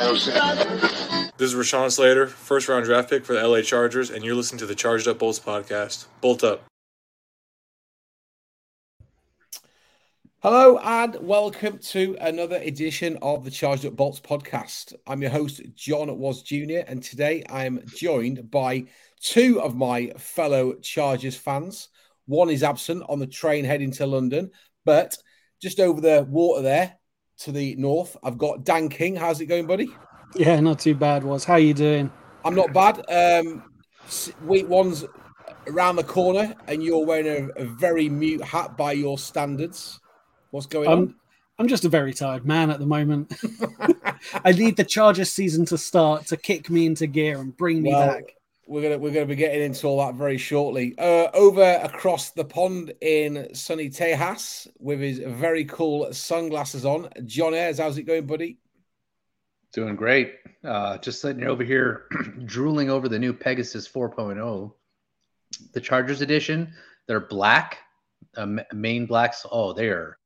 This is Rashawn Slater, first round draft pick for the LA Chargers, and you're listening to the Charged Up Bolts podcast. Bolt up. Hello and welcome to another edition of the Charged Up Bolts podcast. I'm your host, John Woz Jr., and today I am joined by two of my fellow Chargers fans. One is absent on the train heading to London, but just over the water there to the north, I've got Dan King. How's it going, buddy? Yeah, not too bad. Woz how you doing? I'm not bad. Um, week one's around the corner, and you're wearing a, a very mute hat by your standards. What's going I'm, on? I'm just a very tired man at the moment. I need the Chargers season to start to kick me into gear and bring me Well, back. We're gonna we're gonna be getting into all that very shortly. Uh, over across the pond in sunny Tejas with his very cool sunglasses on, John Ayres. How's it going, buddy? Doing great. Uh, just sitting over here drooling over the new Pegasus 4.0. The Chargers edition, they're black, uh, main blacks. Oh, they're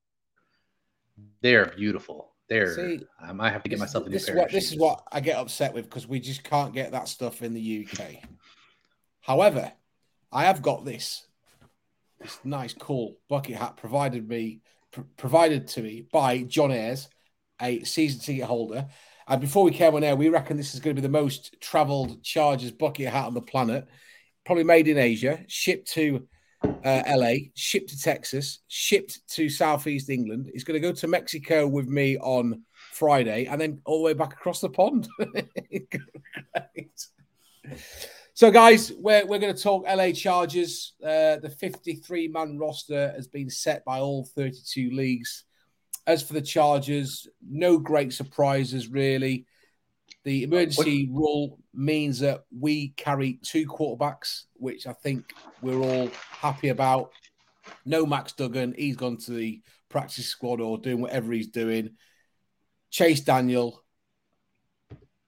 they're beautiful. They're See, I might have to get myself a new this is what of this is what I get upset with because we just can't get that stuff in the UK. However, I have got this this nice cool bucket hat provided me pr- provided to me by John Ayres, a season ticket holder. And before we came on air, we reckon this is going to be the most travelled Chargers bucket hat on the planet. Probably made in Asia, shipped to uh, LA, shipped to Texas, shipped to Southeast England. It's going to go to Mexico with me on Friday and then all the way back across the pond. Great. So, guys, we're, we're going to talk LA Chargers. Uh, the 53 man roster has been set by all 32 leagues. As for the Chargers, no great surprises, really. The emergency rule means that we carry two quarterbacks, which I think we're all happy about. No Max Duggan. He's gone to the practice squad or doing whatever he's doing. Chase Daniel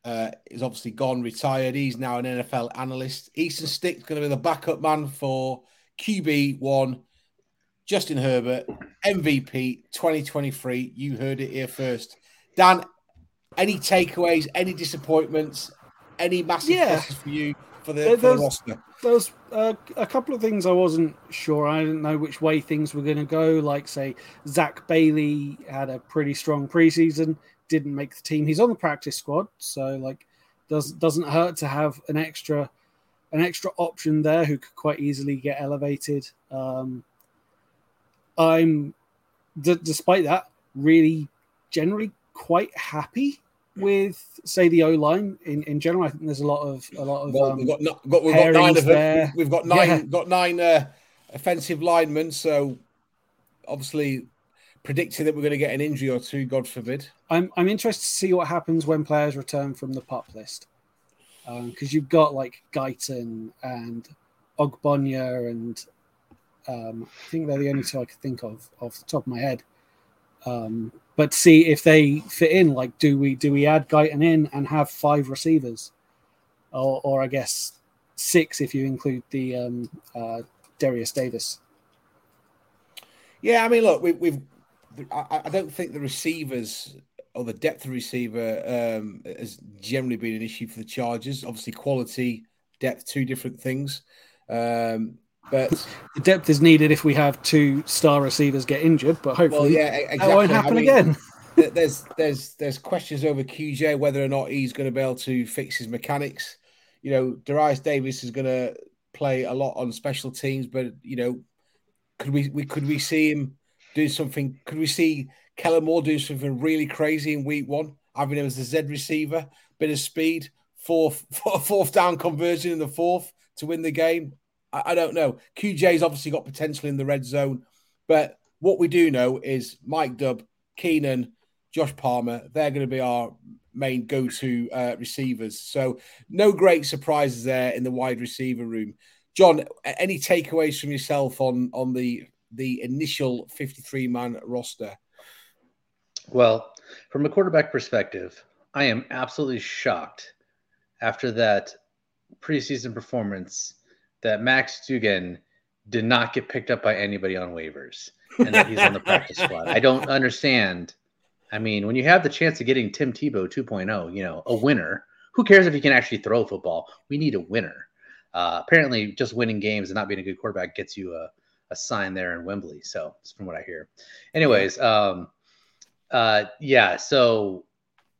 uh, is obviously gone, retired. He's now an NFL analyst. Easton Stick's going to be the backup man for QB one. Justin Herbert, MVP 2023. You heard it here first. Dan, any takeaways, any disappointments, any massive Yeah. for you for the, There- for the there's- roster? There was uh, a couple of things I wasn't sure. I didn't know which way things were going to go. Like, say, Zach Bailey had a pretty strong preseason, didn't make the team. He's on the practice squad, so like, does doesn't hurt to have an extra an extra option there who could quite easily get elevated. Um, I'm, d- despite that, really generally quite happy with say the O line in, in general. I think there's a lot of a lot of Well, um, we've got, no- got, we've got nine of them. We've got nine. Yeah. Got nine uh, offensive linemen. So obviously, predicting that we're going to get an injury or two, God forbid. I'm I'm interested to see what happens when players return from the pup list, because you've got like Guyton and Ogbonnia, and um, I think they're the only two I could think of off the top of my head. Um, but see if they fit in. Like, do we do we add Guyton in and have five receivers, or or I guess six if you include the um, uh, Derius Davis. Yeah, I mean, look, we, we've. I, I don't think the receivers or the depth of receiver um, has generally been an issue for the Chargers. Obviously, quality, depth, two different things. Um, but The depth is needed if we have two star receivers get injured, but hopefully well, yeah, exactly. that won't I happen mean, again. There's there's there's questions over QJ whether or not he's going to be able to fix his mechanics. You know, Derius Davis is going to play a lot on special teams, but you know, could we, we could we see him do something? Could we see Kellen Moore do something really crazy in week one, having him as a Z receiver, bit of speed, fourth fourth down conversion in the fourth to win the game? I, I don't know. QJ's obviously got potential in the red zone, but what we do know is Mike Dubb, Keenan, Josh Palmer, they're going to be our main go-to uh, receivers. So no great surprises there in the wide receiver room. John, any takeaways from yourself on on the the initial 53 man roster? Well, from a quarterback perspective, I am absolutely shocked after that preseason performance that Max Duggan did not get picked up by anybody on waivers and that he's on the practice squad. I don't understand I mean, when you have the chance of getting Tim Tebow 2.0, you know, a winner, who cares if he can actually throw football? We need a winner. Uh, apparently, just winning games and not being a good quarterback gets you a, a sign there in Wembley. So, it's from what I hear. Anyways, um, uh, yeah. So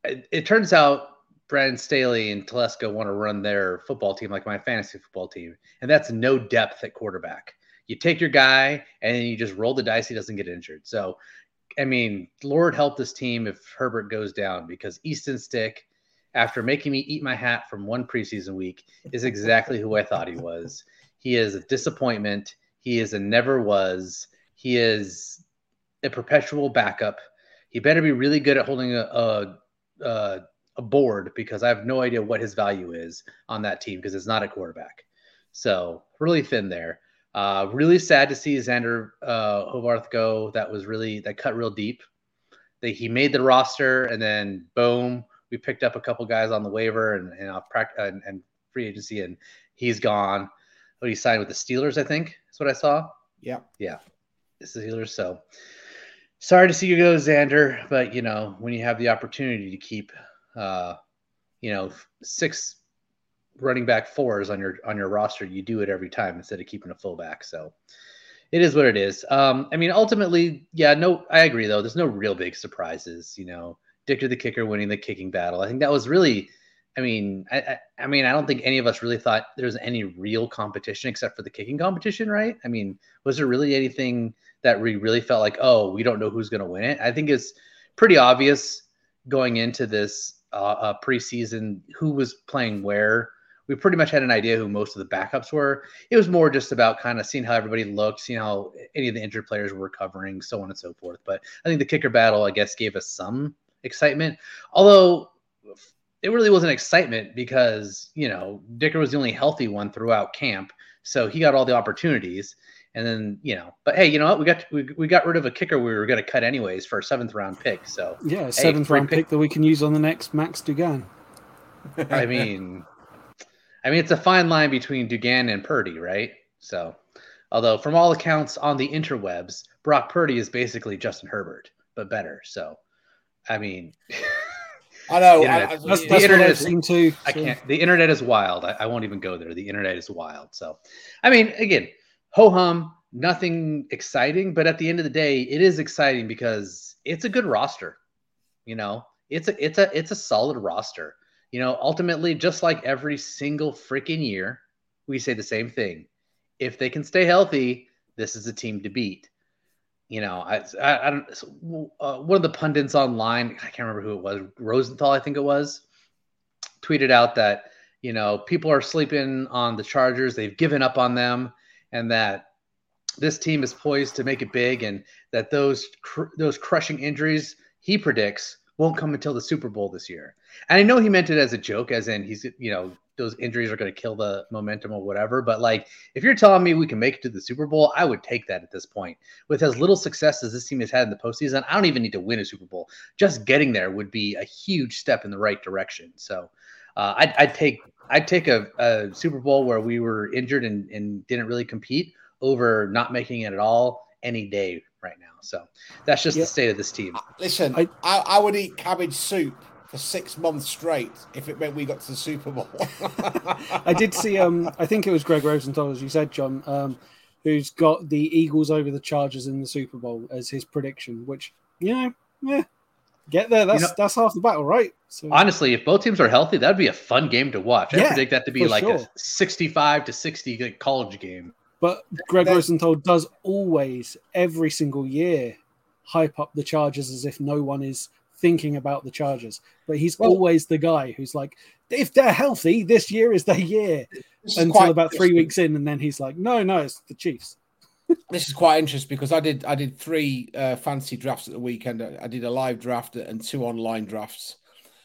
it, it turns out Brandon Staley and Telesco want to run their football team like my fantasy football team, and that's no depth at quarterback. You take your guy and then you just roll the dice; he doesn't get injured. So, I mean, Lord help this team if Herbert goes down because Easton Stick, after making me eat my hat from one preseason week, is exactly who I thought he was. He is a disappointment. He is a never was. He is a perpetual backup. He better be really good at holding a, a, a a board because I have no idea what his value is on that team because it's not a quarterback. So really thin there. Uh, really sad to see Zander uh, Horvath go. That was really that cut real deep. That he made the roster and then boom, we picked up a couple guys on the waiver and and, and, and free agency and he's gone. But he signed with the Steelers, I think. That's what I saw. Yeah, yeah, This is Steelers. So sorry to see you go, Zander. But you know when you have the opportunity to keep uh, you know, six running back fours on your on your roster, you do it every time instead of keeping a fullback. So it is what it is. Um, I mean, ultimately, yeah, no, I agree though. There's no real big surprises. You know, Dicker the kicker winning the kicking battle. I think that was really. I mean, I, I, mean, I don't think any of us really thought there was any real competition except for the kicking competition, right? I mean, was there really anything that we really felt like, oh, we don't know who's going to win it? I think it's pretty obvious going into this uh, preseason who was playing where. We pretty much had an idea who most of the backups were. It was more just about kind of seeing how everybody looked, seeing how any of the injured players were recovering, so on and so forth. But I think the kicker battle, I guess, gave us some excitement. Although it really wasn't excitement because, you know, Dicker was the only healthy one throughout camp. So he got all the opportunities. And then, you know, but hey, you know what? We got we, we got rid of a kicker we were going to cut anyways for a seventh round pick. So yeah, seventh hey, round pick, pick that we can use on the next Max Duggan. I mean, I mean, it's a fine line between Duggan and Purdy, right? So, although from all accounts on the interwebs, Brock Purdy is basically Justin Herbert, but better. So, I mean. I know. The internet, I, I, that's, the internet is, too, I can't. The internet is wild. I, I, won't even go there. The internet is wild. So, I mean, again, ho hum, nothing exciting, but at the end of the day, it is exciting because it's a good roster. You know, it's a it's a it's a solid roster. You know, ultimately, just like every single freaking year, we say the same thing. If they can stay healthy, this is a team to beat. You know, I I, I don't. Uh, one of the pundits online, I can't remember who it was, Rosenthal, I think it was, tweeted out that you know people are sleeping on the Chargers. They've given up on them and that this team is poised to make it big, and that those cr- those crushing injuries he predicts won't come until the Super Bowl this year. And I know he meant it as a joke, as in he's you know those injuries are going to kill the momentum or whatever. But like, if you're telling me we can make it to the Super Bowl, I would take that at this point. With as little success as this team has had in the postseason, I don't even need to win a Super Bowl. Just getting there would be a huge step in the right direction. So uh, I'd, I'd, take I'd take a, a, Super Bowl where we were injured and, and didn't really compete over not making it at all any day right now. So that's just yeah. the state of this team. Uh, listen, I, I, I would eat cabbage soup for six months straight if it meant we got to the Super Bowl. I did see. Um, I think it was Greg Rosenthal, as you said, John, um, who's got the Eagles over the Chargers in the Super Bowl as his prediction. Which you know, yeah, Get there. That's you know, that's half the battle, right? So, honestly, if both teams are healthy, that'd be a fun game to watch. I yeah, predict that to be like sure. a sixty-five to sixty college game. But Greg Rosenthal does always, every single year, hype up the Chargers as if no one is thinking about the Chargers. But he's well, always the guy who's like, if they're healthy, this year is their year. Until about three weeks in, and then he's like, no, no, it's the Chiefs this is quite interesting because I did I did three uh, fancy drafts at the weekend. I did a live draft and two online drafts.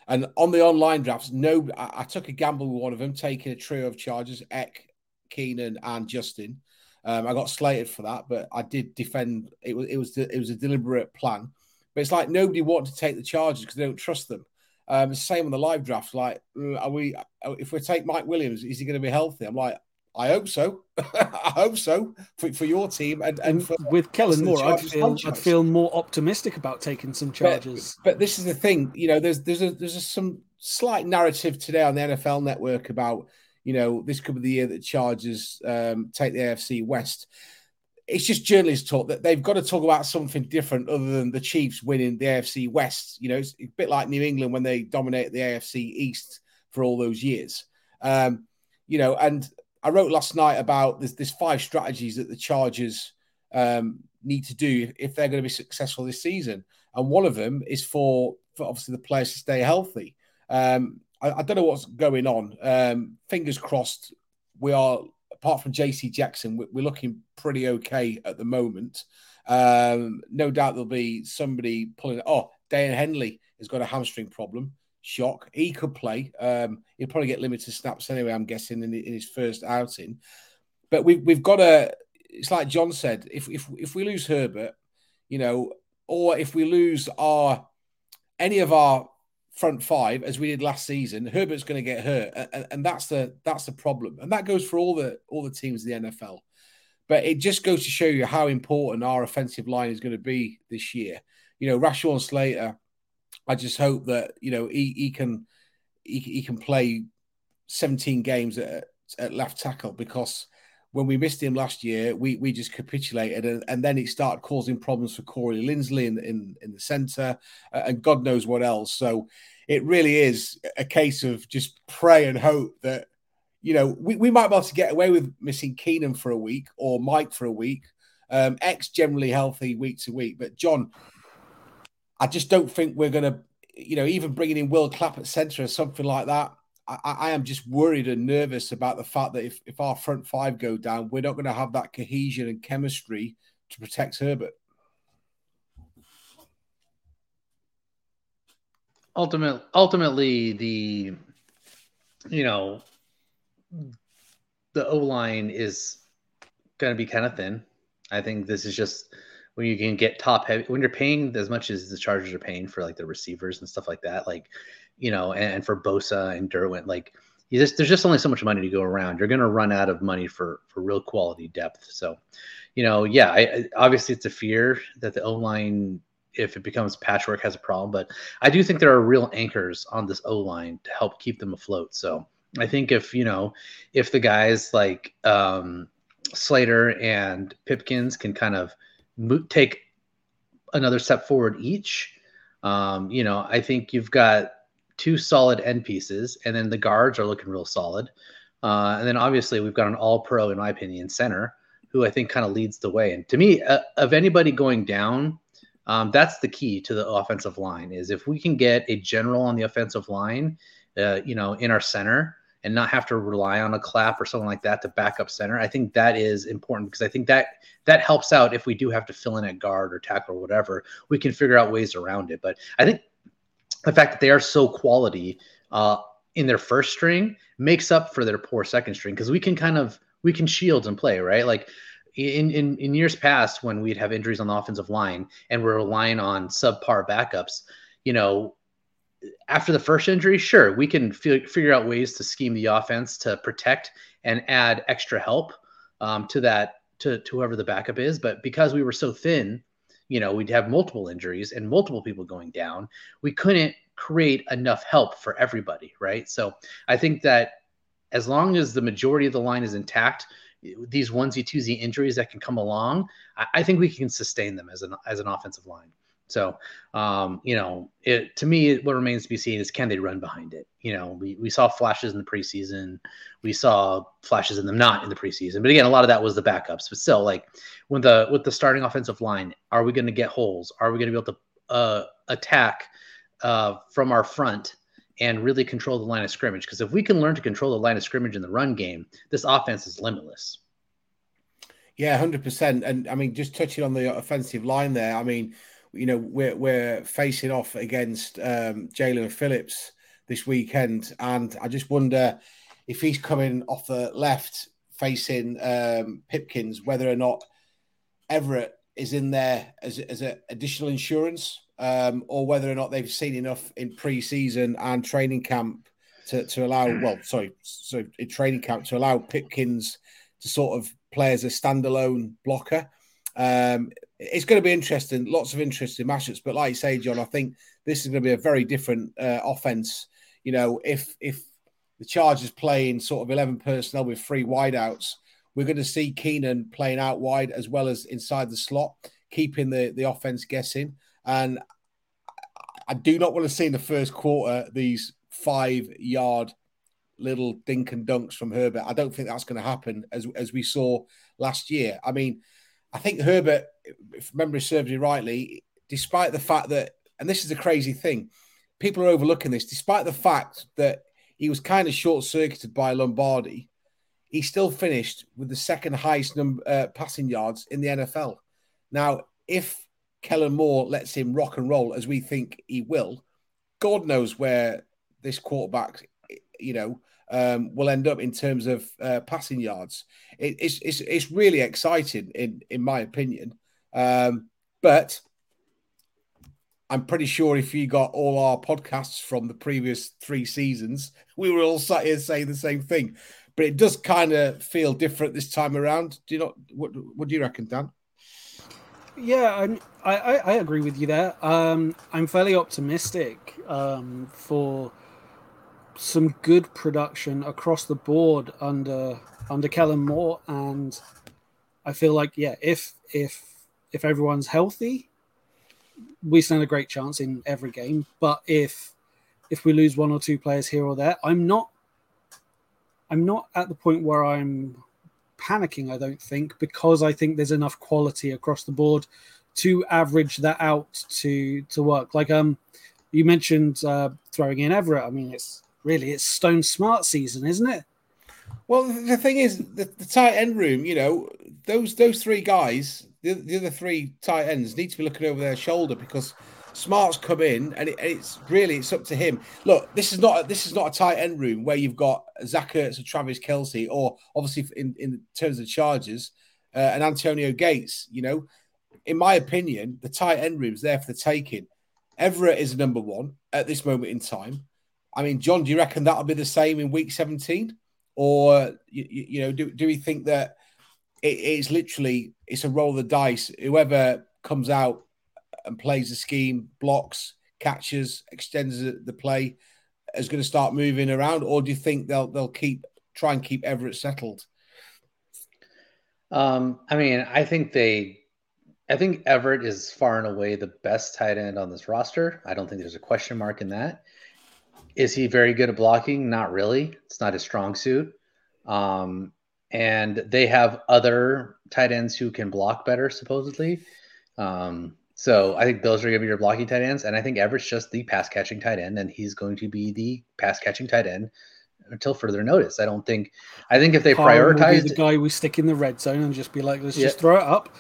And on the online drafts, no, I, I took a gamble with one of them, taking a trio of Chargers: Eck, Keenan, and Justin. Um, I got slated for that, but I did defend. It was it was it was a deliberate plan. But it's like nobody wanted to take the Chargers because they don't trust them. Um, same on the live draft. Like, uh, are we? Uh, if we take Mike Williams, is he going to be healthy? I'm like, I hope so. I hope so for, for your team and, and for, with Kellen Moore, I'd feel I'd feel more optimistic about taking some Chargers. But, but, this is the thing, you know. There's there's a there's a, some slight narrative today on the NFL Network about you know this could be the year that Chargers um, take the AFC West. It's just journalists talk that they've got to talk about something different other than the Chiefs winning the AFC West. You know, it's a bit like New England when they dominated the AFC East for all those years. Um, you know, and I wrote last night about this, this five strategies that the Chargers um, need to do if they're going to be successful this season, and one of them is for, for obviously the players to stay healthy. Um, I, I, don't know what's going on. Um, fingers crossed. We are apart from JC Jackson, we're, looking pretty okay at the moment. Um, no doubt there'll be somebody pulling. Oh, Daiyan Henley has got a hamstring problem shock. He could play. Um, he'll probably get limited snaps anyway. I'm guessing in, in his first outing. But we've we've got a. It's like John said. If if if we lose Herbert, you know, or if we lose our any of our front five as we did last season, Herbert's going to get hurt, and, and that's the that's the problem, and that goes for all the all the teams in the NFL. But it just goes to show you how important our offensive line is going to be this year. You know, Rashawn Slater I just hope that you know he, he can he, he can play 17 games at, at left tackle because when we missed him last year, we we just capitulated, and, and then it started causing problems for Corey Linsley in in, in the centre, uh, and God knows what else. So it really is a case of just pray and hope that you know we, we might be able to get away with missing Keenan for a week or Mike for a week. Um, X generally healthy week to week, but John, I just don't think we're to, you know, even bringing in Will Clapp at centre or something like that. I, I, am just worried and nervous about the fact that if, if our front five go down, we're not going to have that cohesion and chemistry to protect Herbert. Ultimately, ultimately, the you know the O line is going to be kind of thin. I think this is just when you can get top heavy when you're paying as much as the Chargers are paying for like the receivers and stuff like that, like you know, and, for Bosa and Derwin, like just, there's just only so much money to go around. You're going to run out of money for for real quality depth. So, you know, yeah, I, obviously it's a fear that the O line, if it becomes patchwork, has a problem. But I do think there are real anchors on this O line to help keep them afloat. So I think if you know, if the guys like um, Slater and Pipkins can kind of take another step forward each. Um, you know, I think you've got two solid end pieces, and then the guards are looking real solid. Uh, and then obviously we've got an all pro, in my opinion, center who I think kind of leads the way. And to me, uh, of anybody going down, um, that's the key to the offensive line is if we can get a general on the offensive line, uh, you know, in our center and not have to rely on a clap or something like that to back up center. I think that is important because I think that that helps out if we do have to fill in at guard or tackle or whatever. We can figure out ways around it. But I think the fact that they are so quality uh, in their first string makes up for their poor second string because we can kind of we can shield and play right like. In, in in years past, when we'd have injuries on the offensive line and we're relying on subpar backups, you know, after the first injury, sure, we can f- figure out ways to scheme the offense to protect and add extra help um, to that to, to whoever the backup is. But because we were so thin, you know, we'd have multiple injuries and multiple people going down. We couldn't create enough help for everybody, right? So I think that as long as the majority of the line is intact, these onesie twosie injuries that can come along, I, I think we can sustain them as an as an offensive line. So, um, you know, it to me, what remains to be seen is can they run behind it? You know, we, we saw flashes in the preseason, we saw flashes in them not in the preseason, but again, a lot of that was the backups. But still, like with the with the starting offensive line, are we going to get holes? Are we going to be able to uh, attack uh, from our front? And really control the line of scrimmage. Because if we can learn to control the line of scrimmage in the run game, this offense is limitless. Yeah, hundred percent. And I mean, just touching on the offensive line there. I mean, you know we're we're facing off against um, Jaelan Phillips this weekend, and I just wonder if he's coming off the left facing um, Pipkins, whether or not Everett is in there as as an additional insurance, um, or whether or not they've seen enough in pre-season and training camp to, to allow, well, sorry, so in training camp to allow Pipkins to sort of play as a standalone blocker. Um, it's going to be interesting, lots of interesting matchups. But like you say, John, I think this is going to be a very different uh, offense. You know, if if the Chargers playing sort of eleven personnel with three wideouts, we're going to see Keenan playing out wide as well as inside the slot, keeping the the offense guessing. And I do not want to see in the first quarter these five yard little dink and dunks from Herbert. I don't think that's going to happen as as we saw last year. I mean, I think Herbert, if memory serves me rightly, despite the fact that, and this is a crazy thing, people are overlooking this, despite the fact that he was kind of short circuited by Lombardi, he still finished with the second highest number uh, passing yards in the NFL. Now, if Kellen Moore lets him rock and roll as we think he will, God knows where this quarterback, you know, um, will end up in terms of uh, passing yards. It, it's, it's it's really exciting in in my opinion. Um, but I'm pretty sure if you got all our podcasts from the previous three seasons, we were all sat here saying the same thing. But it does kind of feel different this time around. Do you not? What, what do you reckon, Dan? Yeah, I'm, I, I agree with you there. Um, I'm fairly optimistic um, for some good production across the board under under Kellen Moore, and I feel like yeah, if if if everyone's healthy, we stand a great chance in every game. But if if we lose one or two players here or there, I'm not I'm not at the point where I'm panicking. I don't think because I think there's enough quality across the board to average that out to to work. Like um, you mentioned uh, throwing in Everett. I mean, it's really it's Stone Smartt season, isn't it? Well, the thing is, the, the tight end room, you know, those those three guys, the, the other three tight ends need to be looking over their shoulder because Smartt's come in, and it, it's really it's up to him. Look, this is not this is not a tight end room where you've got Zach Ertz and Travis Kelce, or obviously in in terms of Chargers, uh, and Antonio Gates. You know, in my opinion, the tight end room's there for the taking. Everett is number one at this moment in time. I mean, John, do you reckon that'll be the same in week 17? Or, you, you know, do, do we think that it, it's literally, it's a roll of the dice. Whoever comes out and plays the scheme, blocks, catches, extends the play, is going to start moving around? Or do you think they'll, they'll keep, try and keep Everett settled? Um, I mean, I think they I think Everett is far and away the best tight end on this roster. I don't think there's a question mark in that. Is he very good at blocking? Not really. It's not his strong suit. Um, and they have other tight ends who can block better, supposedly. Um, so I think those are going to be your blocking tight ends. And I think Everett's just the pass catching tight end, and he's going to be the pass catching tight end until further notice. I don't think. I think if they prioritize the guy we stick in the red zone and just be like, let's yeah. just throw it up,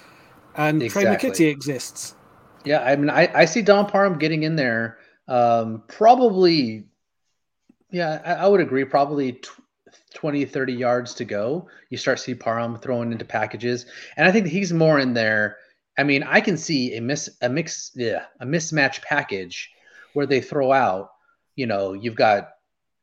and exactly. Trey McKitty exists. Yeah, I mean, I, I see Don Parham getting in there, um, probably yeah, I, I would agree. Probably t- 20, 30 yards to go. You start see Parham throwing into packages. And I think he's more in there. I mean, I can see a miss a mix yeah, a mismatch package where they throw out, you know, you've got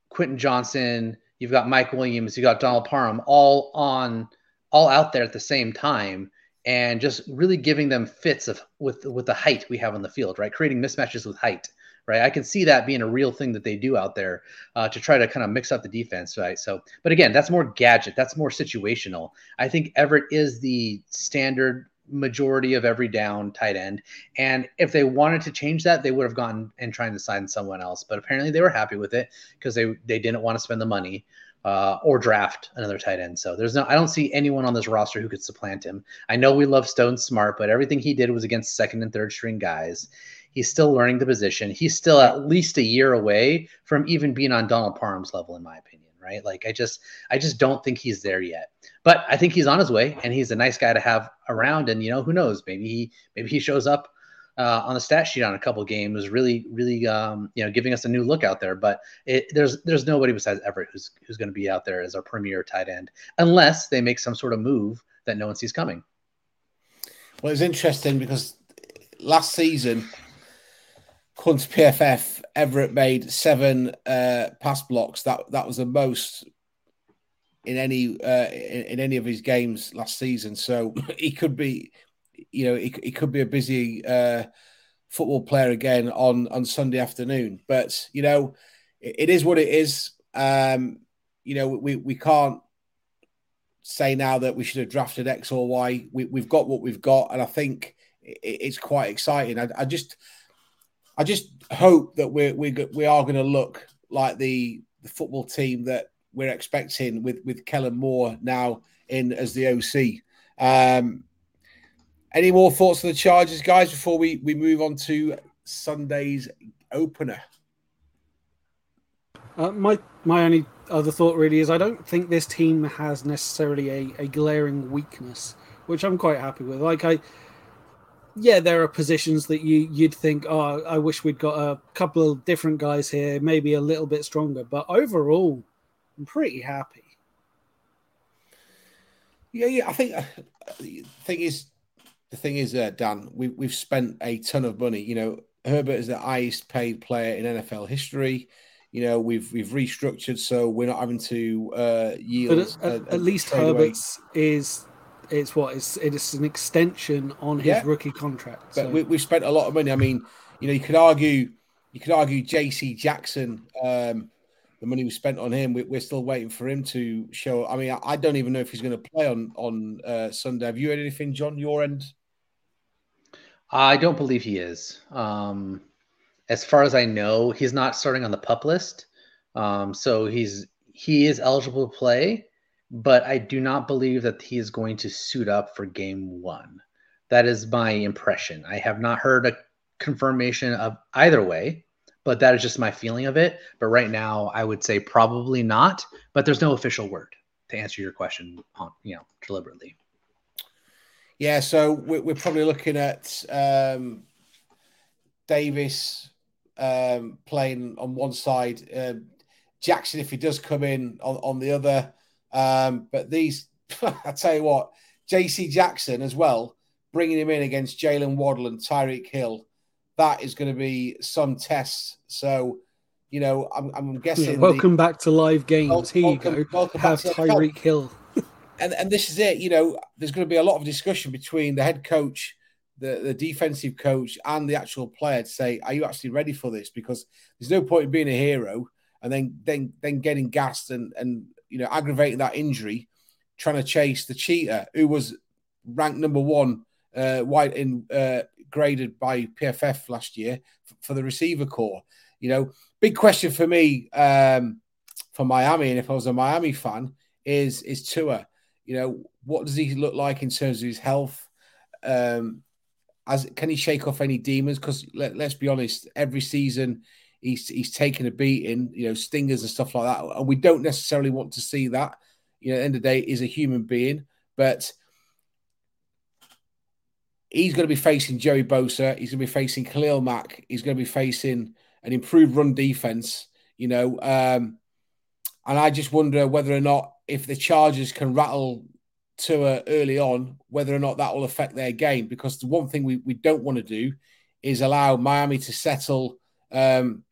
Quentin Johnston, you've got Mike Williams, you've got Donald Parham all on all out there at the same time and just really giving them fits of with with the height we have on the field, right? Creating mismatches with height right? I can see that being a real thing that they do out there uh, to try to kind of mix up the defense, right? So, but again, that's more gadget, that's more situational. I think Everett is the standard majority of every down tight end. And if they wanted to change that, they would have gone and trying to sign someone else. But apparently they were happy with it because they they didn't want to spend the money uh, or draft another tight end. So there's no I don't see anyone on this roster who could supplant him. I know we love Stone Smartt, but everything he did was against second and third string guys. He's still learning the position. He's still at least a year away from even being on Donald Parham's level, in my opinion. Right? Like I just, I just don't think he's there yet. But I think he's on his way, and he's a nice guy to have around. And you know, who knows? Maybe he, maybe he shows up uh, on the stat sheet on a couple games, really, really, um, you know, giving us a new look out there. But it, there's there's nobody besides Everett who's who's going to be out there as our premier tight end, unless they make some sort of move that no one sees coming. Well, it's interesting because last season according to PFF, Everett made seven uh, pass blocks. That that was the most in any uh, in, in, any of his games last season. So he could be, you know, he, could be a busy uh, football player again on on Sunday afternoon. But you know, it, it is what it is. Um, you know, we we can't say now that we should have drafted X or Y. We, we've got what we've got, and I think it, it's quite exciting. I, I just I just hope that we're we we are going to look like the the football team that we're expecting with with Kellen Moore now in as the OC. Um, any more thoughts on the Chargers, guys, before we we move on to Sunday's opener? Uh, my my only other thought really is I don't think this team has necessarily a, a glaring weakness, which I'm quite happy with. Like I yeah, there are positions that you you'd think, oh, I wish we'd got a couple of different guys here, maybe a little bit stronger. But overall, I'm pretty happy. Yeah, yeah. I think uh, the thing is, the thing is, uh, Dan, we we've spent a ton of money. You know, Herbert is the highest paid player in NFL history. You know, we've we've restructured so we're not having to uh, yield. But at, at least Herbert's away. is it's what it's it's an extension on his yeah. rookie contract. But so. we, we spent a lot of money. I mean, you know, you could argue you could argue J.C. Jackson. Um, the money we spent on him, we, are still waiting for him to show. I mean, I, I don't even know if he's going to play on on uh, Sunday. Have you heard anything, John? Your end? I don't believe he is. Um, as far as I know, he's not starting on the pup list. Um, so he's he is eligible to play but I do not believe that he is going to suit up for game one. That is my impression. I have not heard a confirmation of either way, but that is just my feeling of it. But right now, I would say probably not. But there's no official word to answer your question, you know, deliberately. Yeah, so we're, probably looking at um, Davis um, playing on one side, uh, Jackson if he does come in on, on the other. Um, but these, I tell you what, JC Jackson as well, bringing him in against Jaylen Waddle and Tyreek Hill, that is going to be some test. So, you know, I'm, I'm guessing. Yeah, welcome the, back to live games. Welcome, Here you go. Have Tyreek Hill. And and this is it. You know, there's going to be a lot of discussion between the head coach, the the defensive coach, and the actual player to say, are you actually ready for this? Because there's no point in being a hero and then then then getting gassed and and you know, aggravating that injury, trying to chase the Cheetah who was ranked number one, uh, white in uh, graded by PFF last year for the receiver corps. You know, big question for me um, for Miami, and if I was a Miami fan, is is Tua. You know, what does he look like in terms of his health? Um, as can he shake off any demons? Because let, let's be honest, every season he's he's taking a beating, you know, stingers and stuff like that. And we don't necessarily want to see that. You know, at the end of the day, is a human being, but he's going to be facing Joey Bosa. He's going to be facing Khalil Mack. He's going to be facing an improved run defense. You know, um, and I just wonder whether or not if the Chargers can rattle Tua early on, whether or not that will affect their game. Because the one thing we, we don't want to do is allow Miami to settle um,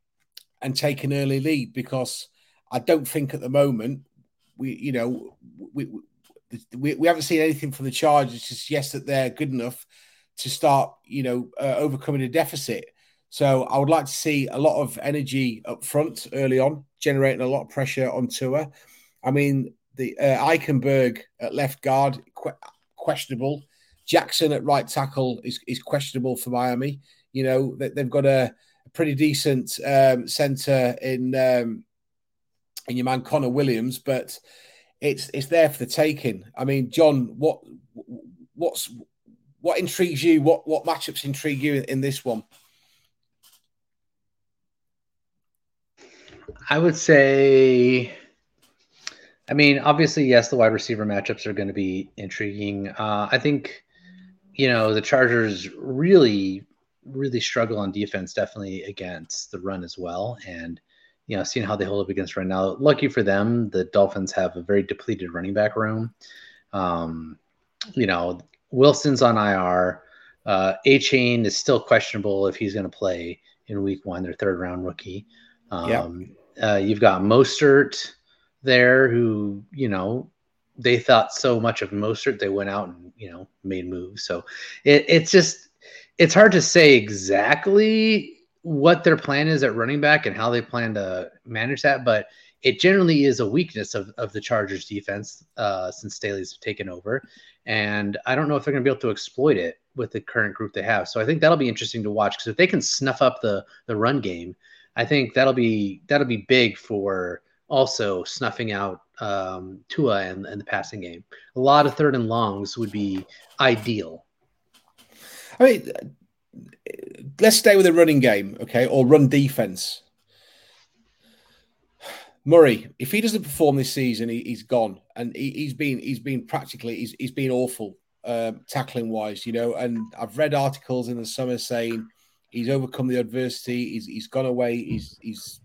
and take an early lead because I don't think at the moment we, you know, we we, we haven't seen anything from the Chargers just yes that they're good enough to start, you know, uh, overcoming a deficit. So I would like to see a lot of energy up front early on, generating a lot of pressure on Tua. I mean, the uh, Eichenberg at left guard que- questionable. Jackson at right tackle is, is questionable for Miami. You know that they've got a pretty decent um, centre in um, in your man Connor Williams, but it's it's there for the taking. I mean, John, what what's what intrigues you? What what matchups intrigue you in, in this one? I would say, I mean, obviously, yes, the wide receiver matchups are going to be intriguing. Uh, I think, you know, the Chargers really really struggle on defense, definitely against the run as well. And you know, seeing how they hold up against right now. Lucky for them, the Dolphins have a very depleted running back room. Um, you know, Wilson's on IR. Uh, chain is still questionable if he's going to play in week one, their third round rookie. Um, uh, you've got Mostert there, who you know they thought so much of Mostert, they went out and you know made moves. So it, it's just it's hard to say exactly what their plan is at running back and how they plan to manage that, but it generally is a weakness of, of the Chargers defense uh, since Staley's taken over. And I don't know if they're going to be able to exploit it with the current group they have. So I think that'll be interesting to watch because if they can snuff up the the run game, I think that'll be that'll be big for also snuffing out um, Tua and, and the passing game. A lot of third and longs would be ideal. I mean, let's stay with the running game, okay, or run defense. Murray, if he doesn't perform this season, he, has gone, and he, has been he's been practically he's, he's been awful um, tackling wise, you know. And I've read articles in the summer saying he's overcome the adversity, he's he's gone away, he's he's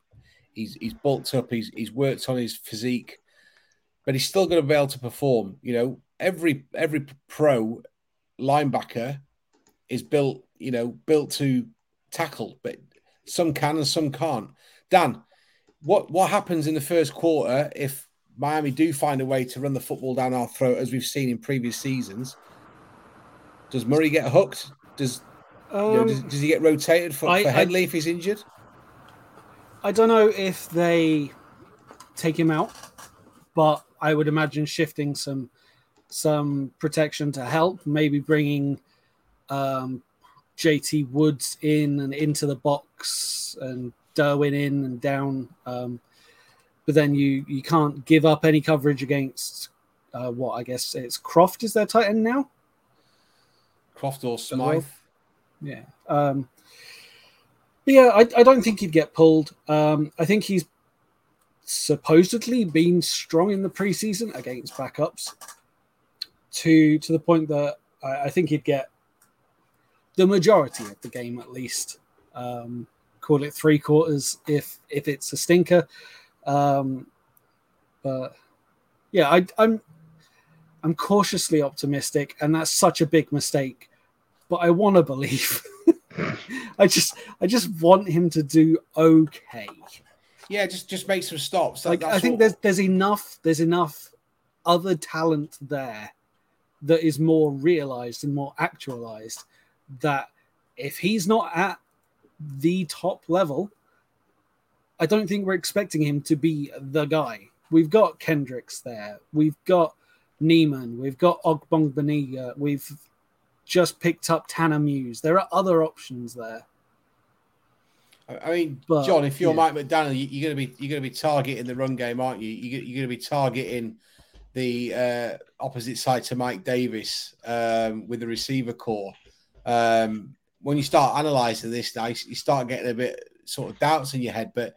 he's he's bulked up, he's he's worked on his physique, but he's still going to be able to perform. You know, every every pro linebacker is built, you know, built to tackle, but some can and some can't. Dan, what what happens in the first quarter if Miami do find a way to run the football down our throat as we've seen in previous seasons? Does Murray get hooked? Does um, you know, does, um, does, he get rotated for, I, for Henley I, if he's injured? I don't know if they take him out, but I would imagine shifting some some protection to help, maybe bringing um, JT Woods in and into the box and Derwin in and down. Um, but then you you can't give up any coverage against uh, what I guess it's Kroft is their tight end now. Kroft or Smythe. Yeah. Um, yeah, I, I don't think he'd get pulled. Um, I think he's supposedly been strong in the preseason against backups to to the point that I, I think he'd get the majority of the game at least. Um, call it three quarters if if it's a stinker. Um, but yeah, I, I'm I'm cautiously optimistic, and that's such a big mistake. But I want to believe. I just I just want him to do okay. Yeah, just just make some stops. That, like I think there's there's enough there's enough other talent there that is more realized and more actualized that if he's not at the top level, I don't think we're expecting him to be the guy. We've got Kendricks there. We've got Niemann. We've got Ogbongbemiga. We've just picked up Tanner Muse. There are other options there. I mean, but, John, if you're yeah. Mike McDaniel, you're going to be you're going to be targeting the run game, aren't you? You're going to be targeting the uh, opposite side to Mike Davis um, with the receiver corps. Um, when you start analysing this now, you start getting a bit sort of doubts in your head. But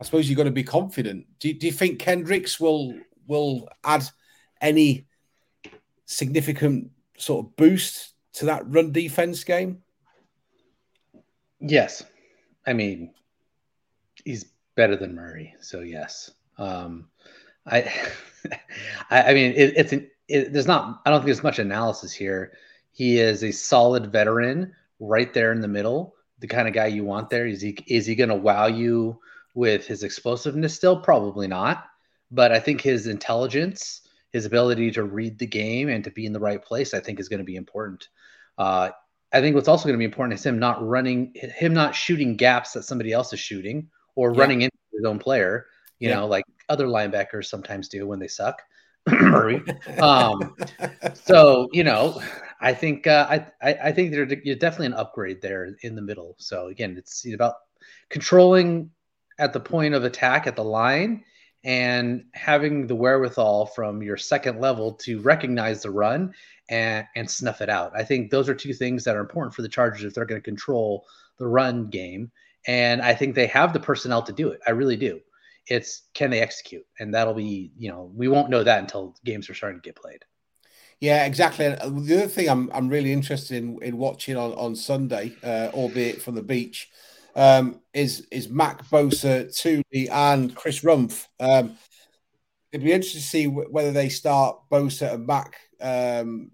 I suppose you've got to be confident. Do, do you think Kendricks will will add any significant sort of boost to that run defense game? Yes. I mean, he's better than Murray, so yes. Um, I, I, I mean, it, it's an, it, there's not. I don't think there's much analysis here. He is a solid veteran, right there in the middle, the kind of guy you want there. Is he is he going to wow you with his explosiveness? Still, probably not. But I think his intelligence, his ability to read the game and to be in the right place, I think is going to be important. Uh, I think what's also going to be important is him not running, him not shooting gaps that somebody else is shooting or yeah. running into his own player. You yeah. know, like other linebackers sometimes do when they suck. um, so you know, I think uh, I, I, I think there's definitely an upgrade there in the middle. So again, it's about controlling at the point of attack at the line and having the wherewithal from your second level to recognize the run and and snuff it out. I think those are two things that are important for the Chargers if they're going to control the run game. And I think they have the personnel to do it. I really do. It's can they execute? And that'll be, you know, we won't know that until games are starting to get played. Yeah, exactly. Uh, the other thing I'm I'm really interested in in watching on on Sunday, uh, albeit from the beach, um, is is Mack Bosa, Tuli, and Chris Rumph. Um, it'd be interesting to see w- whether they start Bosa and Mack, Um,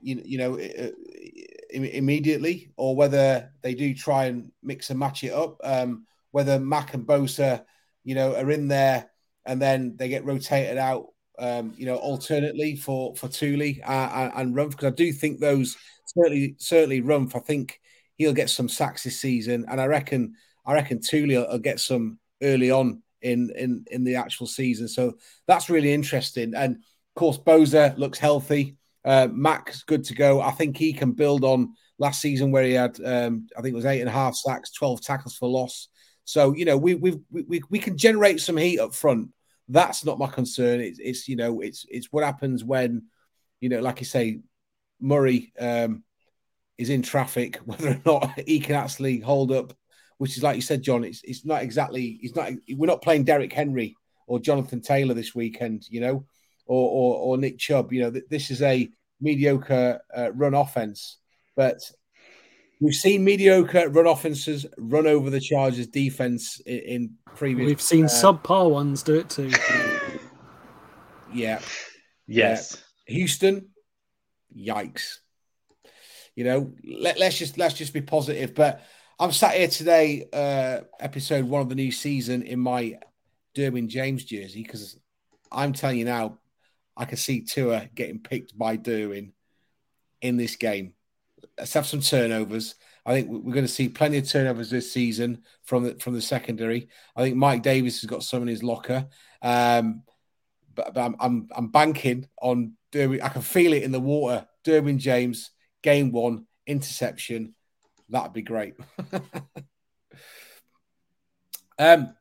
you, you know, Im- immediately, or whether they do try and mix and match it up. Um, whether Mack and Bosa, you know, are in there and then they get rotated out, um, you know, alternately for for Tuli uh, and, and Rumph because I do think those certainly certainly Rumph. I think he'll get some sacks this season, and I reckon I reckon Tuli will, get some early on in in in the actual season. So that's really interesting. And of course, Bosa looks healthy. Uh, Mack's good to go. I think he can build on last season where he had, um, I think it was eight and a half sacks, twelve tackles for loss. So you know, we we we we can generate some heat up front. That's not my concern. It's, it's you know, it's it's what happens when, you know, like you say, Murray um, is in traffic, whether or not he can actually hold up. Which is like you said, John. It's it's not exactly. He's not. We're not playing Derrick Henry or Jonathan Taylor this weekend. You know, or or, or Nick Chubb. You know, this is a mediocre uh, run offense, but we've seen mediocre run offenses run over the Chargers defense in, in previous. We've seen uh, subpar ones do it too. Yeah, Yes. Houston, yikes. You know, let, let's just let's just be positive. But I'm sat here today, uh, episode one of the new season, in my Derwin James jersey because I'm telling you now, I can see Tua getting picked by Derwin in this game. Let's have some turnovers. I think we're going to see plenty of turnovers this season from the from the secondary. I think Mike Davis has got some in his locker. Um, but, but I'm, I'm I'm banking on Derwin. I can feel it in the water. Derwin James, game one, interception. That'd be great. um,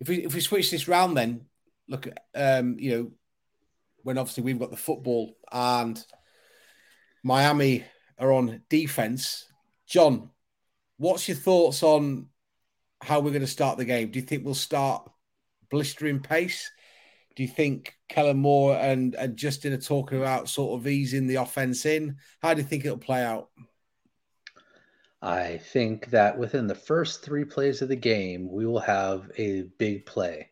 if we if we switch this round, then look at um, you know, when obviously we've got the football and Miami are on defense. John, what's your thoughts on how we're going to start the game? Do you think we'll start blistering pace? Do you think Kellen Moore and, and Justin are talking about sort of easing the offense in? How do you think it'll play out? I think that within the first three plays of the game, we will have a big play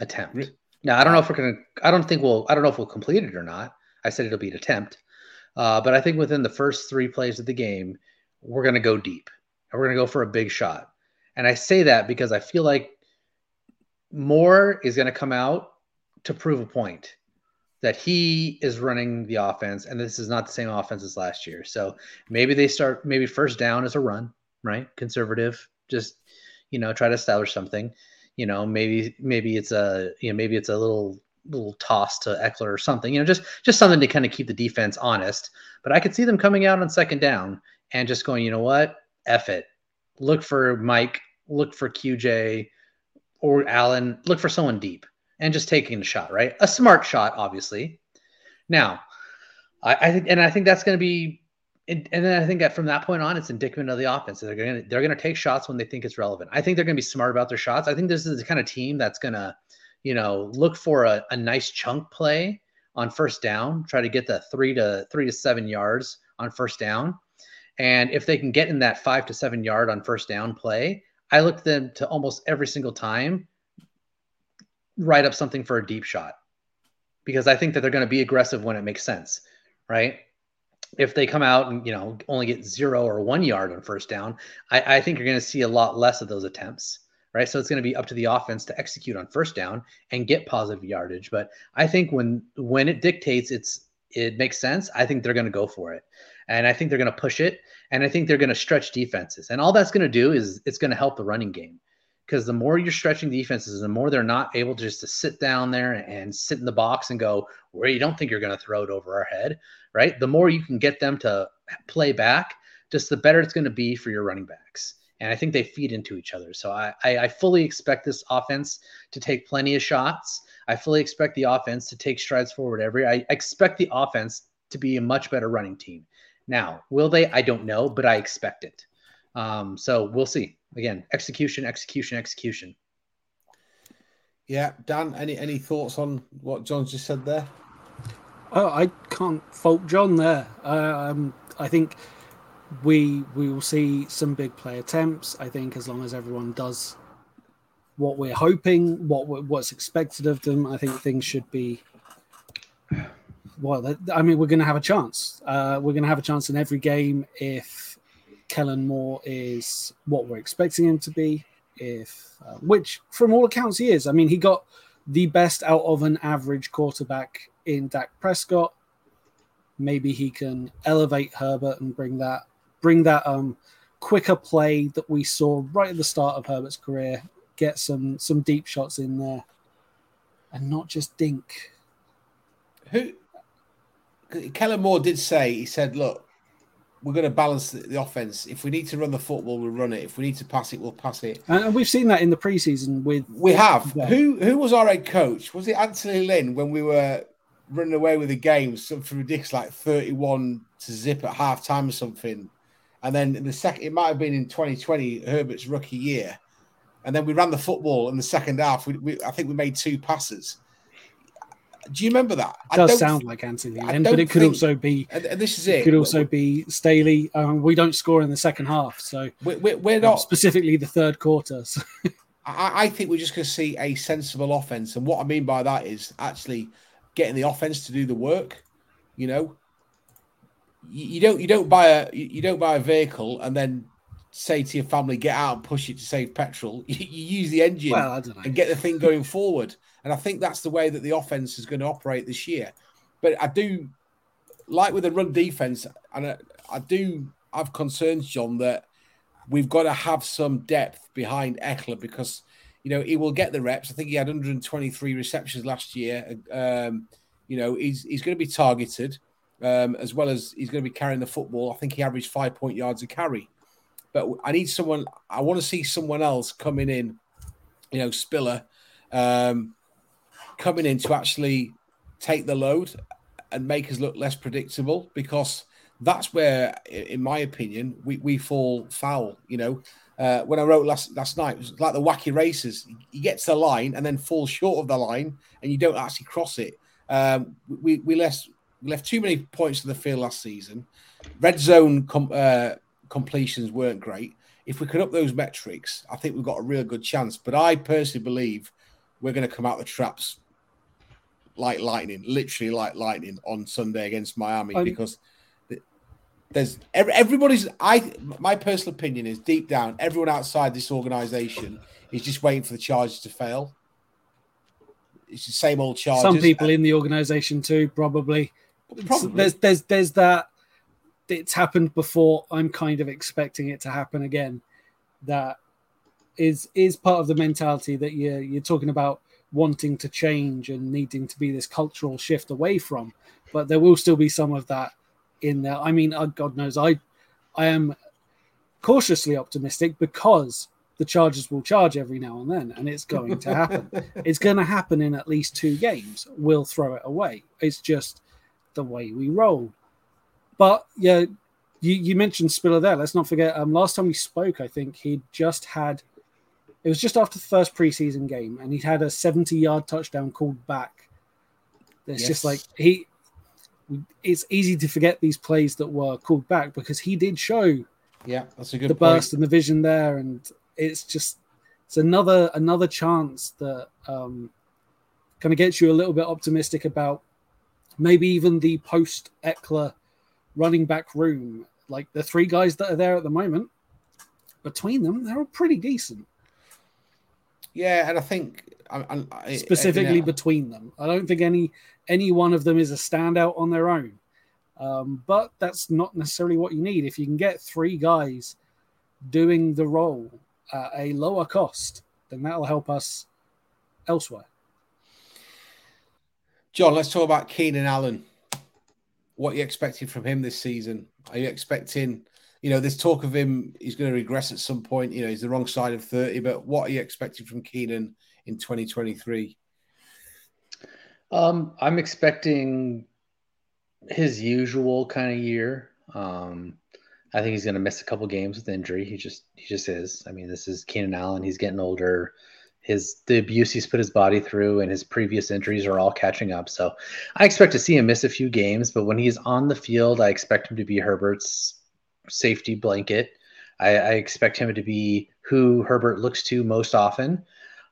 attempt. Now, I don't know if we're gonna. I don't think we'll. I don't know if we'll complete it or not. I said it'll be an attempt, uh, but I think within the first three plays of the game, we're gonna go deep. And we're gonna go for a big shot. And I say that because I feel like Moore is gonna come out to prove a point that he is running the offense, and this is not the same offense as last year. So maybe they start maybe first down as a run, right? Conservative, just you know, try to establish something. You know, maybe maybe it's a you know maybe it's a little little toss to Ekeler or something. You know, just just something to kind of keep the defense honest. But I could see them coming out on second down and just going, you know what, F it. Look for Mike, look for QJ or Allen, look for someone deep and just taking a shot, right? A smart shot, obviously. Now, I, I think, and I think that's going to be, and, and then I think that from that point on, it's indicative of the offense. They're going to they're going to take shots when they think it's relevant. I think they're going to be smart about their shots. I think this is the kind of team that's going to, you know, look for a, a nice chunk play on first down, try to get the three to three to seven yards on first down, and if they can get in that five to seven yard on first down play, I look them to almost every single time write up something for a deep shot because I think that they're going to be aggressive when it makes sense, right? If they come out and you know only get zero or one yard on first down, I, I think you're going to see a lot less of those attempts, right? So it's going to be up to the offense to execute on first down and get positive yardage. But I think when when it dictates, it's it makes sense. I think they're going to go for it, and I think they're going to push it, and I think they're going to stretch defenses, and all that's going to do is it's going to help the running game because the more you're stretching defenses, the more they're not able just to sit down there and sit in the box and go where you don't think you're going to throw it over our head, right? The more you can get them to play back, just the better it's going to be for your running backs. And I think they feed into each other. So I, I, I fully expect this offense to take plenty of shots. I fully expect the offense to take strides forward every. I expect the offense to be a much better running team. Now, will they? I don't know, but I expect it. Um, so we'll see. Again, execution, execution, execution. Yeah, Dan, any any thoughts on what John's just said there? Oh, I can't fault John there. Um, I think we we will see some big play attempts. I think as long as everyone does what we're hoping, what what's expected of them, I think things should be. Well, I mean, we're going to have a chance. Uh, we're going to have a chance in every game if Kellen Moore is what we're expecting him to be, if uh, which from all accounts he is. I mean, he got the best out of an average quarterback in Dak Prescott. Maybe he can elevate Herbert and bring that bring that um quicker play that we saw right at the start of Herbert's career. Get some some deep shots in there, and not just dink. Who? Kellen Moore did say he said, "Look, we're going to balance the, offense. If we need to run the football, we'll run it. If we need to pass it, we'll pass it." And we've seen that in the preseason with. We have. Yeah. Who Who was our head coach? Was it Anthony Lynn when we were running away with the game? Something ridiculous, like thirty-one to zip at half time or something. And then in the second, it might have been in 2020, Herbert's rookie year. And then we ran the football in the second half. We, we I think we made two passes. Do you remember that? It does sound like Anthony Lynn, but it could think, also be. And this is it. It could also be Staley. Um, we don't score in the second half, so we're, we're, we're not specifically the third quarter. So. I, I, think we're just going to see a sensible offense, and what I mean by that is actually getting the offense to do the work. You know, you, you don't you don't buy a you don't buy a vehicle and then say to your family, get out and push it to save petrol. You, you use the engine well, and get the thing going forward. And I think that's the way that the offense is going to operate this year. But I do like with the run defense, and I, I do have concerns, John, that we've got to have some depth behind Ekeler because you know he will get the reps. I think he had 123 receptions last year. Um, you know he's he's going to be targeted um, as well as he's going to be carrying the football. I think he averaged five point yards a carry. But I need someone. I want to see someone else coming in. You know, Spiller um, coming in to actually take the load and make us look less predictable because that's where, in my opinion, we, we fall foul. You know, uh, when I wrote last last night, it was like the wacky races. You get to the line and then falls short of the line, and you don't actually cross it. Um, we we left left too many points to the field last season. Red zone com- uh, completions weren't great. If we could up those metrics, I think we've got a real good chance. But I personally believe we're going to come out the traps like lightning, literally like lightning on Sunday against Miami um, because there's everybody's. I my personal opinion is deep down, everyone outside this organization is just waiting for the Chargers to fail. It's the same old Chargers. Some people in the organization too, probably. Probably. There's there's there's that. It's happened before. I'm kind of expecting it to happen again. That is is part of the mentality that you're you're talking about wanting to change and needing to be this cultural shift away from. But there will still be some of that in there. I mean, uh, God knows, I I am cautiously optimistic because the Chargers will charge every now and then, and it's going to happen. it's going to happen in at least two games. We'll throw it away. It's just the way we roll. But yeah, you, you mentioned Spiller there. Let's not forget. Um, last time we spoke, I think he just had. It was just after the first preseason game, and he'd had a seventy-yard touchdown called back. It's yes. just like he. It's easy to forget these plays that were called back because he did show. Yeah, that's a good. The point. burst and the vision there, and it's just it's another another chance that um, kind of gets you a little bit optimistic about maybe even the post Ekeler running back room, like the three guys that are there at the moment, between them, they're all pretty decent. Yeah, and I think I, I, specifically between them, I don't think any any one of them is a standout on their own. Um, but that's not necessarily what you need. If you can get three guys doing the role at a lower cost, then that'll help us elsewhere. John, let's talk about Keenan Allen. What are you expecting from him this season? Are you expecting, you know, there's talk of him, he's going to regress at some point. You know, he's the wrong side of 30, but what are you expecting from Keenan in 2023? Um, I'm expecting his usual kind of year. Um, I think he's going to miss a couple games with injury. He just he just is. I mean, this is Keenan Allen. He's getting older his the abuse he's put his body through and his previous injuries are all catching up. So I expect to see him miss a few games, but when he's on the field, I expect him to be Herbert's safety blanket. I, I expect him to be who Herbert looks to most often.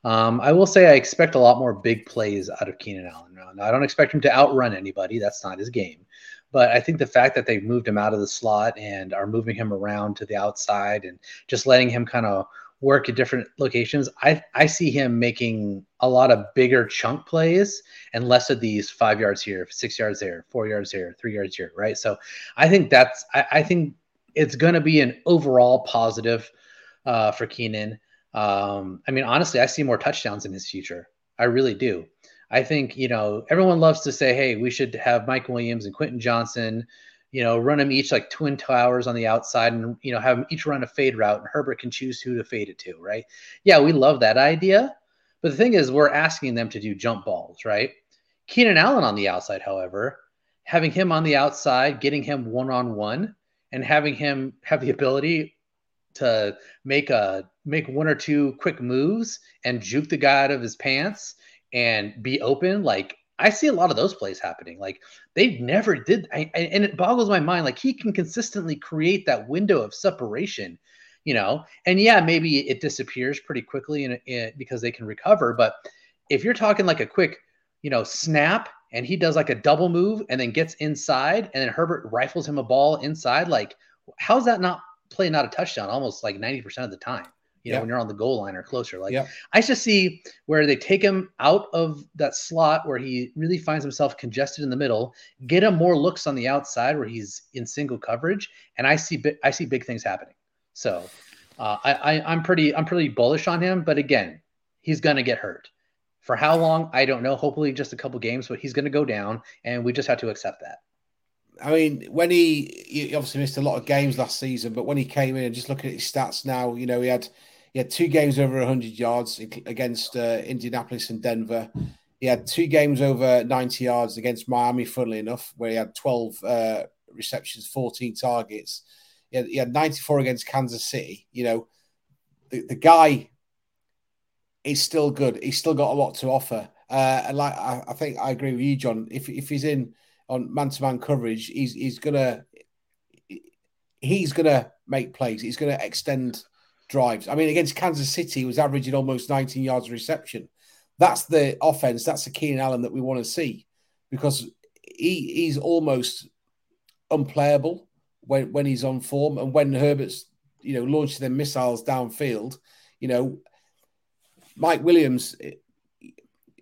Um, I will say I expect a lot more big plays out of Keenan Allen. Now, I don't expect him to outrun anybody. That's not his game. But I think the fact that they've moved him out of the slot and are moving him around to the outside and just letting him kind of work at different locations, I I see him making a lot of bigger chunk plays and less of these five yards here, six yards there, four yards here, three yards here, right? So I think that's I, I think it's going to be an overall positive uh, for Keenan. Um, I mean, honestly, I see more touchdowns in his future. I really do. I think you know everyone loves to say, "Hey, we should have Mike Williams and Quentin Johnston, you know, run them each like twin towers on the outside and, you know, have them each run a fade route and Herbert can choose who to fade it to, right? Yeah, we love that idea. But the thing is, we're asking them to do jump balls, right? Keenan Allen on the outside, however, having him on the outside, getting him one on one, and having him have the ability to make a make one or two quick moves and juke the guy out of his pants and be open, like I see a lot of those plays happening. Like they've never did, I, I, and it boggles my mind. Like he can consistently create that window of separation, you know. And yeah, maybe it disappears pretty quickly because they can recover. But if you're talking like a quick, you know, snap, and he does like a double move and then gets inside, and then Herbert rifles him a ball inside, like how's that not play not a touchdown? Almost like ninety percent of the time you know, yeah. when you're on the goal line or closer. Like yeah. I just see where they take him out of that slot where he really finds himself congested in the middle, get him more looks on the outside where he's in single coverage, and I see I see big things happening. So uh, I, I I'm pretty I'm pretty bullish on him, but again, he's gonna get hurt. For how long? I don't know. Hopefully, just a couple games, but he's going to go down, and we just have to accept that. I mean, when he, he obviously missed a lot of games last season, but when he came in and just look at his stats now, you know, he had he had two games over 100 yards against uh, Indianapolis and Denver. He had two games over 90 yards against Miami, funnily enough, where he had 12 uh, receptions, 14 targets. He had, he had, 94 against Kansas City. You know, the, the guy is still good. He's still got a lot to offer. Uh, and like I, I, think I agree with you, John. If if he's in on man to man coverage, he's he's gonna he's gonna make plays. He's gonna extend drives. I mean, against Kansas City, he was averaging almost 19 yards reception. That's the offense. That's the Keenan Allen that we want to see because he, he's almost unplayable when, when he's on form and when Herbert's you know launching their missiles downfield. You know, Mike Williams.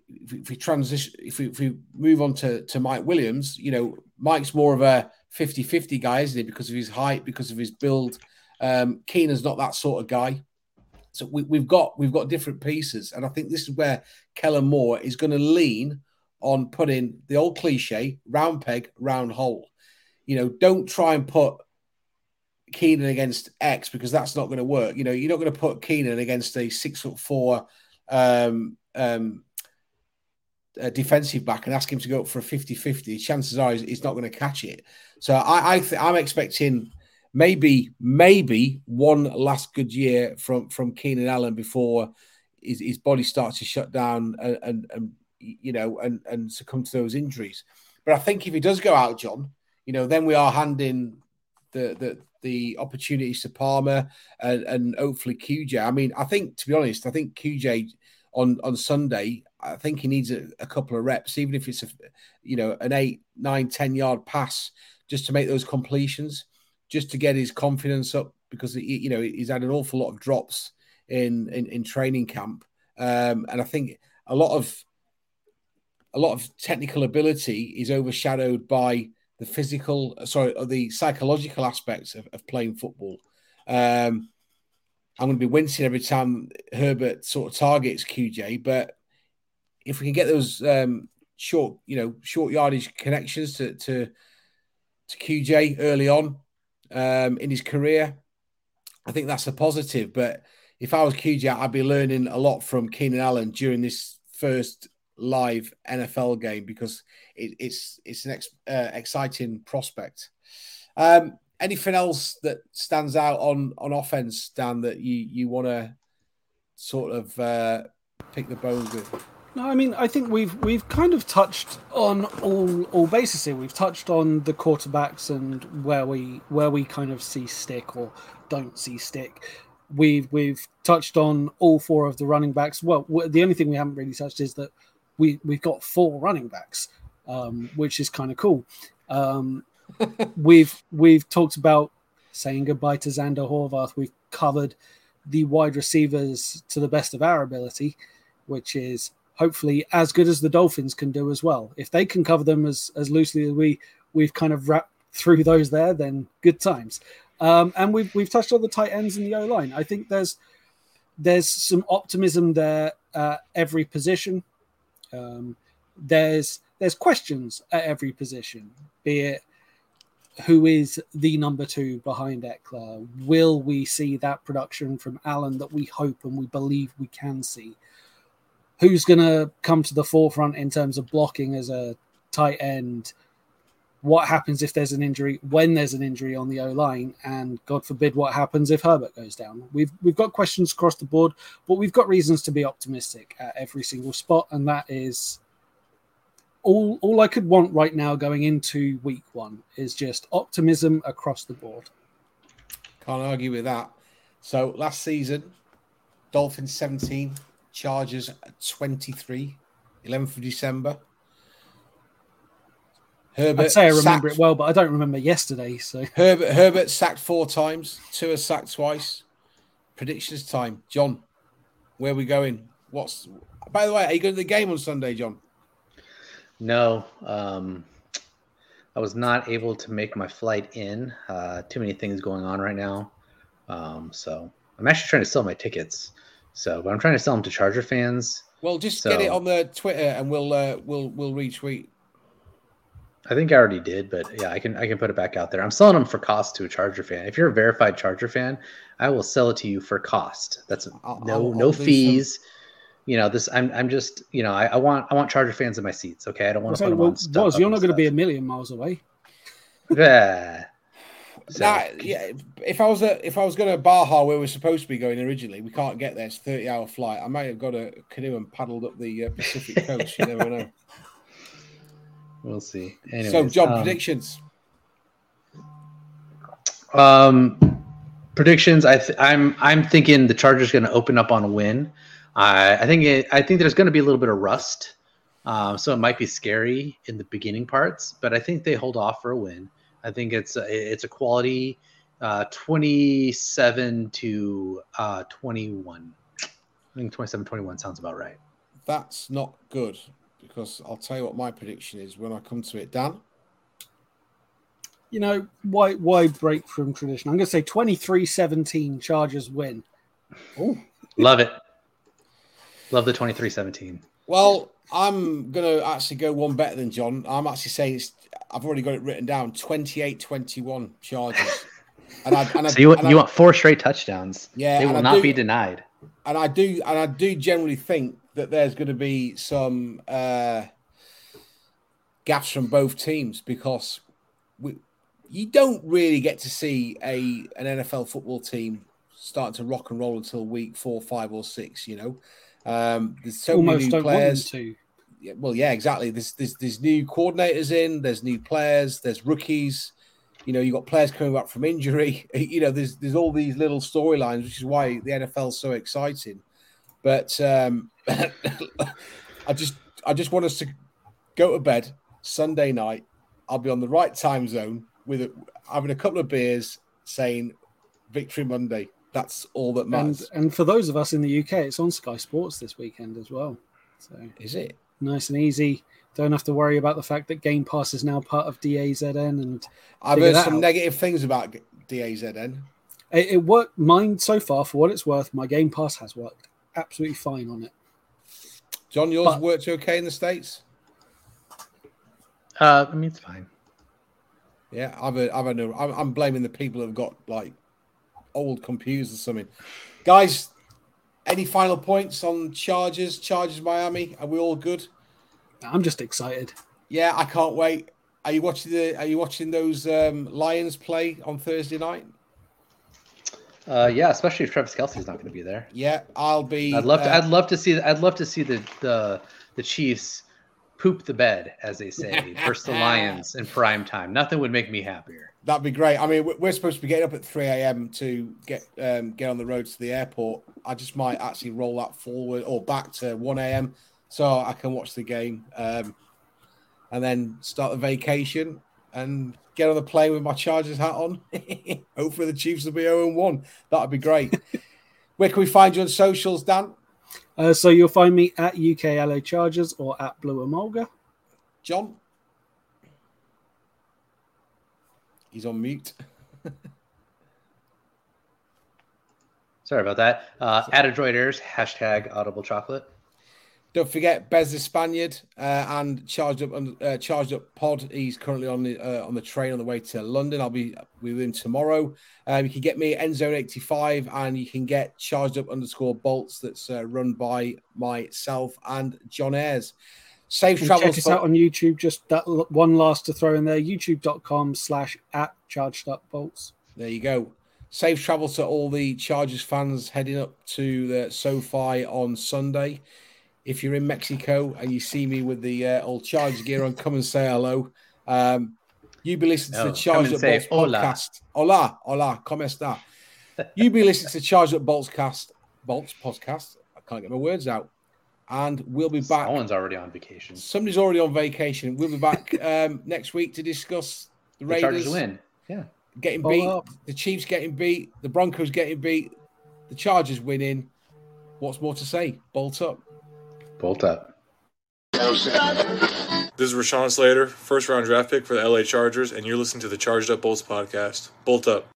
If we transition, if we, if we move on to, to Mike Williams, you know, Mike's more of a 50 50 guy, isn't he? Because of his height, because of his build, um, Keenan's not that sort of guy. So we, have got we've got different pieces, and I think this is where Kellen Moore is going to lean on putting the old cliche: round peg, round hole. You know, don't try and put Keenan against X because that's not going to work. You know, you're not going to put Keenan against a six foot four um, um, defensive back and ask him to go up for a 50 50. Chances are he's, he's not going to catch it. So I, I th- I'm expecting maybe maybe one last good year from from Keenan Allen before his, his body starts to shut down and, and, and you know and and succumb to those injuries. But I think if he does go out, John, you know, then we are handing the the the opportunities to Palmer and, and hopefully QJ. I mean, I think to be honest, I think QJ on on Sunday, I think he needs a, a couple of reps, even if it's a you know an eight, nine, ten yard pass, just to make those completions just to get his confidence up because he, you know he's had an awful lot of drops in in, in training camp, um, and I think a lot of a lot of technical ability is overshadowed by the physical, sorry, the psychological aspects of, of playing football. Um, I'm going to be wincing every time Herbert sort of targets QJ, but if we can get those um, short, you know, short yardage connections to to, to QJ early on, um, in his career. I think that's a positive. But if I was QJ, I'd be learning a lot from Keenan Allen during this first live NFL game because it, it's it's an ex, uh, exciting prospect. Um, anything else that stands out on on offense, Dan, that you you want to sort of uh, pick the bones with? No, I mean I think we've we've kind of touched on all all bases here. We've touched on the quarterbacks and where we where we kind of see stick or don't see stick. We've we've touched on all four of the running backs. Well, the only thing we haven't really touched is that we we've got four running backs, um, which is kind of cool. Um, we've we've talked about saying goodbye to Zander Horvath. We've covered the wide receivers to the best of our ability, which is hopefully as good as the Dolphins can do as well. If they can cover them as as loosely as we we've kind of wrapped through those there, then good times. Um, and we've we've touched on the tight ends and the O line. I think there's there's some optimism there at every position. Um, there's there's questions at every position, be it who is the number two behind Ekeler. Will we see that production from Allen that we hope and we believe we can see? Who's going to come to the forefront in terms of blocking as a tight end? What happens if there's an injury, when there's an injury on the O line, and God forbid what happens if Herbert goes down. We've we've got questions across the board, but we've got reasons to be optimistic at every single spot, and that is all all I could want right now going into week one is just optimism across the board. Can't argue with that. So last season, Dolphins 17, Chargers 23, 11th of December. Herbert I'd say I remember sacked, it well, but I don't remember yesterday. So Herbert Herbert sacked four times, Tua sacked twice. Predictions time, John. Where are we going? What's by the way? Are you going to the game on Sunday, John? No, um, I was not able to make my flight in. Uh, too many things going on right now, um, so I'm actually trying to sell my tickets. So, but I'm trying to sell them to Charger fans. Well, just so, get it on the Twitter, and we'll uh, we'll we'll retweet I think I already did, but yeah, I can I can put it back out there. I'm selling them for cost to a Charger fan. If you're a verified Charger fan, I will sell it to you for cost. That's I'll, no I'll, no I'll fees. You know this. I'm I'm just you know I, I, want I want Charger fans in my seats. Okay, I don't want to put them well, on stuff. Was you're not going to be a million miles away. Yeah. So, that, yeah, if I was a, if I was going to Baja where we are supposed to be going originally, we can't get there. It's a thirty hour flight. I might have got a canoe and paddled up the uh, Pacific coast. You never know. We'll see. Anyways, so, job um, predictions. Um, predictions. I th- I'm I'm thinking the Chargers going to open up on a win. I I think it, I think there's going to be a little bit of rust, um, so it might be scary in the beginning parts, but I think they hold off for a win. I think it's a, it's a quality uh, 27 to uh, 21. I think 27 21 sounds about right. That's not good because I'll tell you what my prediction is when I come to it. Dan? You know, why why break from tradition? I'm going to say 23 17 Chargers win. Oh, love it. Love the 23 17. Well, I'm going to actually go one better than John. I'm actually saying it's, I've already got it written down 28 21 Chargers. And I, and so you, you I, want four straight touchdowns? Yeah, they will not do, be denied. And I do, and I do generally think that there's going to be some uh, gaps from both teams because we, you don't really get to see a an NFL football team starting to rock and roll until week four, five, or six. You know, um, there's so Almost many new players. Yeah, well, yeah, exactly. There's, there's there's new coordinators in. There's new players. There's rookies. You know, you got players coming back from injury. You know, there's there's all these little storylines, which is why the NFL is so exciting. But um, I just I just want us to go to bed Sunday night. I'll be on the right time zone with a, having a couple of beers, saying Victory Monday. That's all that matters. And, and for those of us in the UK, it's on Sky Sports this weekend as well. So is it nice and easy? Don't have to worry about the fact that Game Pass is now part of DAZN. And I've heard some out. negative things about DAZN. It, it worked. Mine so far, for what it's worth, my Game Pass has worked absolutely fine on it. John, yours but, worked okay in the states. Uh, I mean, it's fine. Yeah, I've a, I've a new, I'm, I'm blaming the people who've got like old computers or something. Guys, any final points on Chargers? Chargers Miami? Are we all good? I'm just excited. Yeah, I can't wait. Are you watching the? Are you watching those um, Lions play on Thursday night? Uh, yeah, especially if Travis Kelce's not going to be there. Yeah, I'll be. I'd love to. Uh, I'd love to see. I'd love to see the the the Chiefs poop the bed, as they say, versus the Lions in prime time. Nothing would make me happier. That'd be great. I mean, we're supposed to be getting up at three a.m. to get um, get on the road to the airport. I just might actually roll that forward or back to one a.m. so I can watch the game, um, and then start the vacation. And get on the plane with my Chargers hat on. Hopefully the Chiefs will be 0 1. That'd be great. Where can we find you on socials, Dan? Uh, so you'll find me at UKLA Chargers or at Blue Emolga. John? He's on mute. Sorry about that. Uh, at Adroit Airs, hashtag Audible Chocolate. Don't forget Bez the Spaniard uh, and charged up uh, charged up Pod. He's currently on the uh, on the train on the way to London. I'll be with him tomorrow. Um, you can get me Endzone eighty five, and you can get charged up underscore bolts. That's uh, run by myself and John Ayres. Safe travels. check us for- out on YouTube. Just that one last to throw in there. YouTube.com slash at charged up bolts. There you go. Safe travel to all the Chargers fans heading up to the SoFi on Sunday. If you're in Mexico and you see me with the uh, old charge gear on, come and say hello. Um, you be listening to Oh, the Charge Up Bolts hola. podcast. Hola, hola, como está? You be listening to Charged Up Bolts cast, Bolts podcast. I can't get my words out. And we'll be back. Someone's already on vacation. Somebody's already on vacation. We'll be back um, next week to discuss the The Raiders Chargers win. Yeah. getting beat, up. the Chiefs getting beat, the Broncos getting beat, the Chargers winning. What's more to say? Bolt up. Bolt up. This is Rashawn Slater, first round draft pick for the LA Chargers, and you're listening to the Charged Up Bolts podcast. Bolt up.